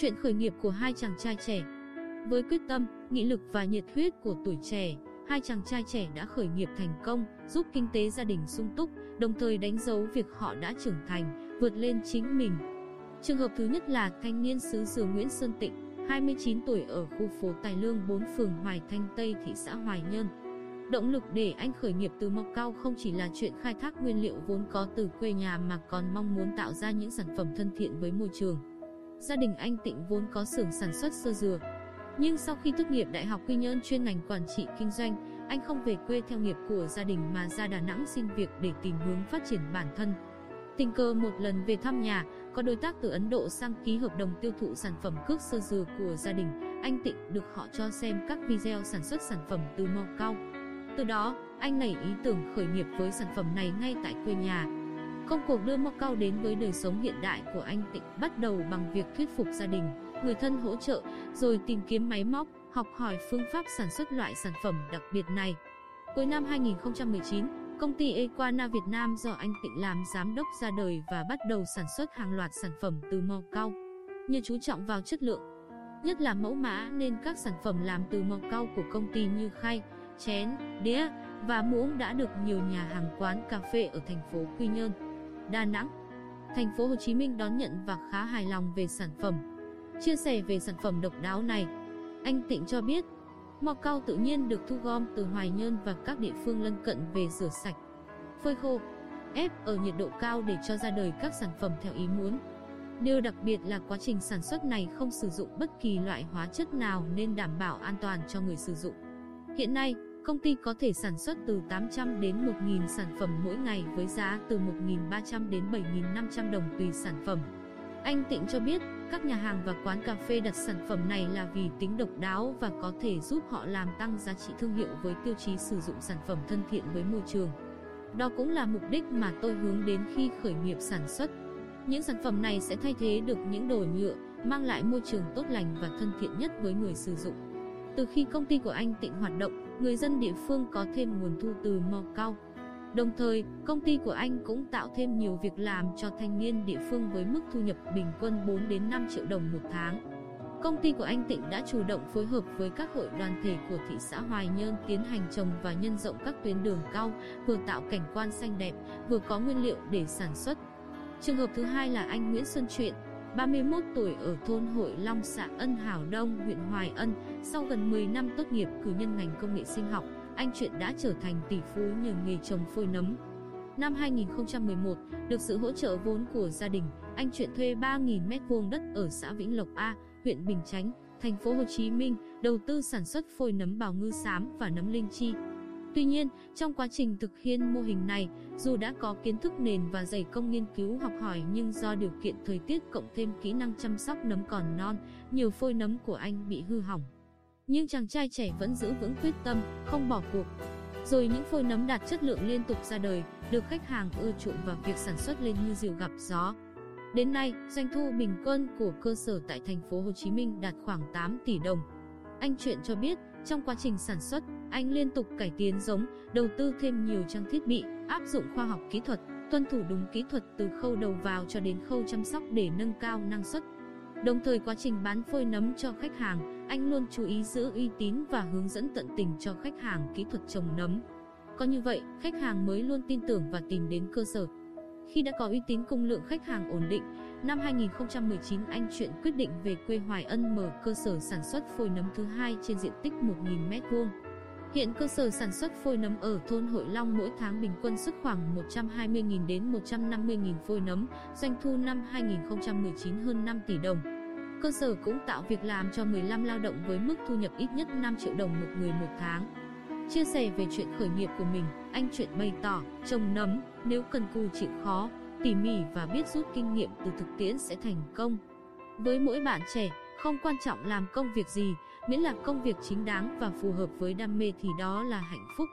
chuyện khởi nghiệp của hai chàng trai trẻ. Với quyết tâm, nghị lực và nhiệt huyết của tuổi trẻ, hai chàng trai trẻ đã khởi nghiệp thành công, giúp kinh tế gia đình sung túc, đồng thời đánh dấu việc họ đã trưởng thành, vượt lên chính mình. Trường hợp thứ nhất là thanh niên xứ Dừa Nguyễn Sơn Tịnh, 29 tuổi ở khu phố Tài Lương 4 phường Hoài Thanh Tây thị xã Hoài Nhơn. Động lực để anh khởi nghiệp từ Mộc cao không chỉ là chuyện khai thác nguyên liệu vốn có từ quê nhà mà còn mong muốn tạo ra những sản phẩm thân thiện với môi trường. Gia đình anh Tịnh vốn có xưởng sản xuất sơ dừa. Nhưng sau khi tốt nghiệp Đại học Quy Nhơn chuyên ngành quản trị kinh doanh, anh không về quê theo nghiệp của gia đình mà ra Đà Nẵng xin việc để tìm hướng phát triển bản thân. Tình cờ một lần về thăm nhà, có đối tác từ Ấn Độ sang ký hợp đồng tiêu thụ sản phẩm cước sơ dừa của gia đình, anh Tịnh được họ cho xem các video sản xuất sản phẩm từ mò cao. Từ đó, anh nảy ý tưởng khởi nghiệp với sản phẩm này ngay tại quê nhà. Công cuộc đưa mò cao đến với đời sống hiện đại của anh Tịnh bắt đầu bằng việc thuyết phục gia đình, người thân hỗ trợ, rồi tìm kiếm máy móc, học hỏi phương pháp sản xuất loại sản phẩm đặc biệt này. Cuối năm 2019, công ty Equana Việt Nam do anh Tịnh làm giám đốc ra đời và bắt đầu sản xuất hàng loạt sản phẩm từ mò cao. Nhờ chú trọng vào chất lượng, nhất là mẫu mã nên các sản phẩm làm từ mò cao của công ty như khay, chén, đĩa và muỗng đã được nhiều nhà hàng quán cà phê ở thành phố Quy Nhơn, Đà Nẵng, thành phố Hồ Chí Minh đón nhận và khá hài lòng về sản phẩm. Chia sẻ về sản phẩm độc đáo này, anh Tịnh cho biết, mò cao tự nhiên được thu gom từ Hoài Nhơn và các địa phương lân cận về rửa sạch, phơi khô, ép ở nhiệt độ cao để cho ra đời các sản phẩm theo ý muốn. Điều đặc biệt là quá trình sản xuất này không sử dụng bất kỳ loại hóa chất nào nên đảm bảo an toàn cho người sử dụng. Hiện nay, công ty có thể sản xuất từ 800 đến 1.000 sản phẩm mỗi ngày với giá từ 1.300 đến 7.500 đồng tùy sản phẩm. Anh Tịnh cho biết, các nhà hàng và quán cà phê đặt sản phẩm này là vì tính độc đáo và có thể giúp họ làm tăng giá trị thương hiệu với tiêu chí sử dụng sản phẩm thân thiện với môi trường. Đó cũng là mục đích mà tôi hướng đến khi khởi nghiệp sản xuất. Những sản phẩm này sẽ thay thế được những đồ nhựa, mang lại môi trường tốt lành và thân thiện nhất với người sử dụng. Từ khi công ty của anh Tịnh hoạt động, người dân địa phương có thêm nguồn thu từ mò cao. Đồng thời, công ty của anh cũng tạo thêm nhiều việc làm cho thanh niên địa phương với mức thu nhập bình quân 4 đến 5 triệu đồng một tháng. Công ty của anh Tịnh đã chủ động phối hợp với các hội đoàn thể của thị xã Hoài Nhơn tiến hành trồng và nhân rộng các tuyến đường cao, vừa tạo cảnh quan xanh đẹp, vừa có nguyên liệu để sản xuất. Trường hợp thứ hai là anh Nguyễn Xuân Truyện, 31 tuổi ở thôn Hội Long xã Ân Hảo Đông, huyện Hoài Ân, sau gần 10 năm tốt nghiệp cử nhân ngành công nghệ sinh học, anh chuyện đã trở thành tỷ phú nhờ nghề trồng phôi nấm. Năm 2011, được sự hỗ trợ vốn của gia đình, anh chuyện thuê 3.000 m2 đất ở xã Vĩnh Lộc A, huyện Bình Chánh, thành phố Hồ Chí Minh, đầu tư sản xuất phôi nấm bào ngư xám và nấm linh chi. Tuy nhiên, trong quá trình thực hiện mô hình này, dù đã có kiến thức nền và dày công nghiên cứu học hỏi nhưng do điều kiện thời tiết cộng thêm kỹ năng chăm sóc nấm còn non, nhiều phôi nấm của anh bị hư hỏng. Nhưng chàng trai trẻ vẫn giữ vững quyết tâm, không bỏ cuộc. Rồi những phôi nấm đạt chất lượng liên tục ra đời, được khách hàng ưa chuộng và việc sản xuất lên như diều gặp gió. Đến nay, doanh thu bình quân của cơ sở tại thành phố Hồ Chí Minh đạt khoảng 8 tỷ đồng. Anh Chuyện cho biết, trong quá trình sản xuất, anh liên tục cải tiến giống, đầu tư thêm nhiều trang thiết bị, áp dụng khoa học kỹ thuật, tuân thủ đúng kỹ thuật từ khâu đầu vào cho đến khâu chăm sóc để nâng cao năng suất. Đồng thời quá trình bán phôi nấm cho khách hàng, anh luôn chú ý giữ uy tín và hướng dẫn tận tình cho khách hàng kỹ thuật trồng nấm. Có như vậy, khách hàng mới luôn tin tưởng và tìm đến cơ sở. Khi đã có uy tín cùng lượng khách hàng ổn định, năm 2019 anh Chuyện quyết định về quê Hoài Ân mở cơ sở sản xuất phôi nấm thứ hai trên diện tích 1.000 m2. Hiện cơ sở sản xuất phôi nấm ở thôn Hội Long mỗi tháng bình quân xuất khoảng 120.000 đến 150.000 phôi nấm, doanh thu năm 2019 hơn 5 tỷ đồng. Cơ sở cũng tạo việc làm cho 15 lao động với mức thu nhập ít nhất 5 triệu đồng một người một tháng. Chia sẻ về chuyện khởi nghiệp của mình, anh Chuyện bày tỏ, trồng nấm, nếu cần cù chịu khó, tỉ mỉ và biết rút kinh nghiệm từ thực tiễn sẽ thành công. Với mỗi bạn trẻ, không quan trọng làm công việc gì, miễn là công việc chính đáng và phù hợp với đam mê thì đó là hạnh phúc.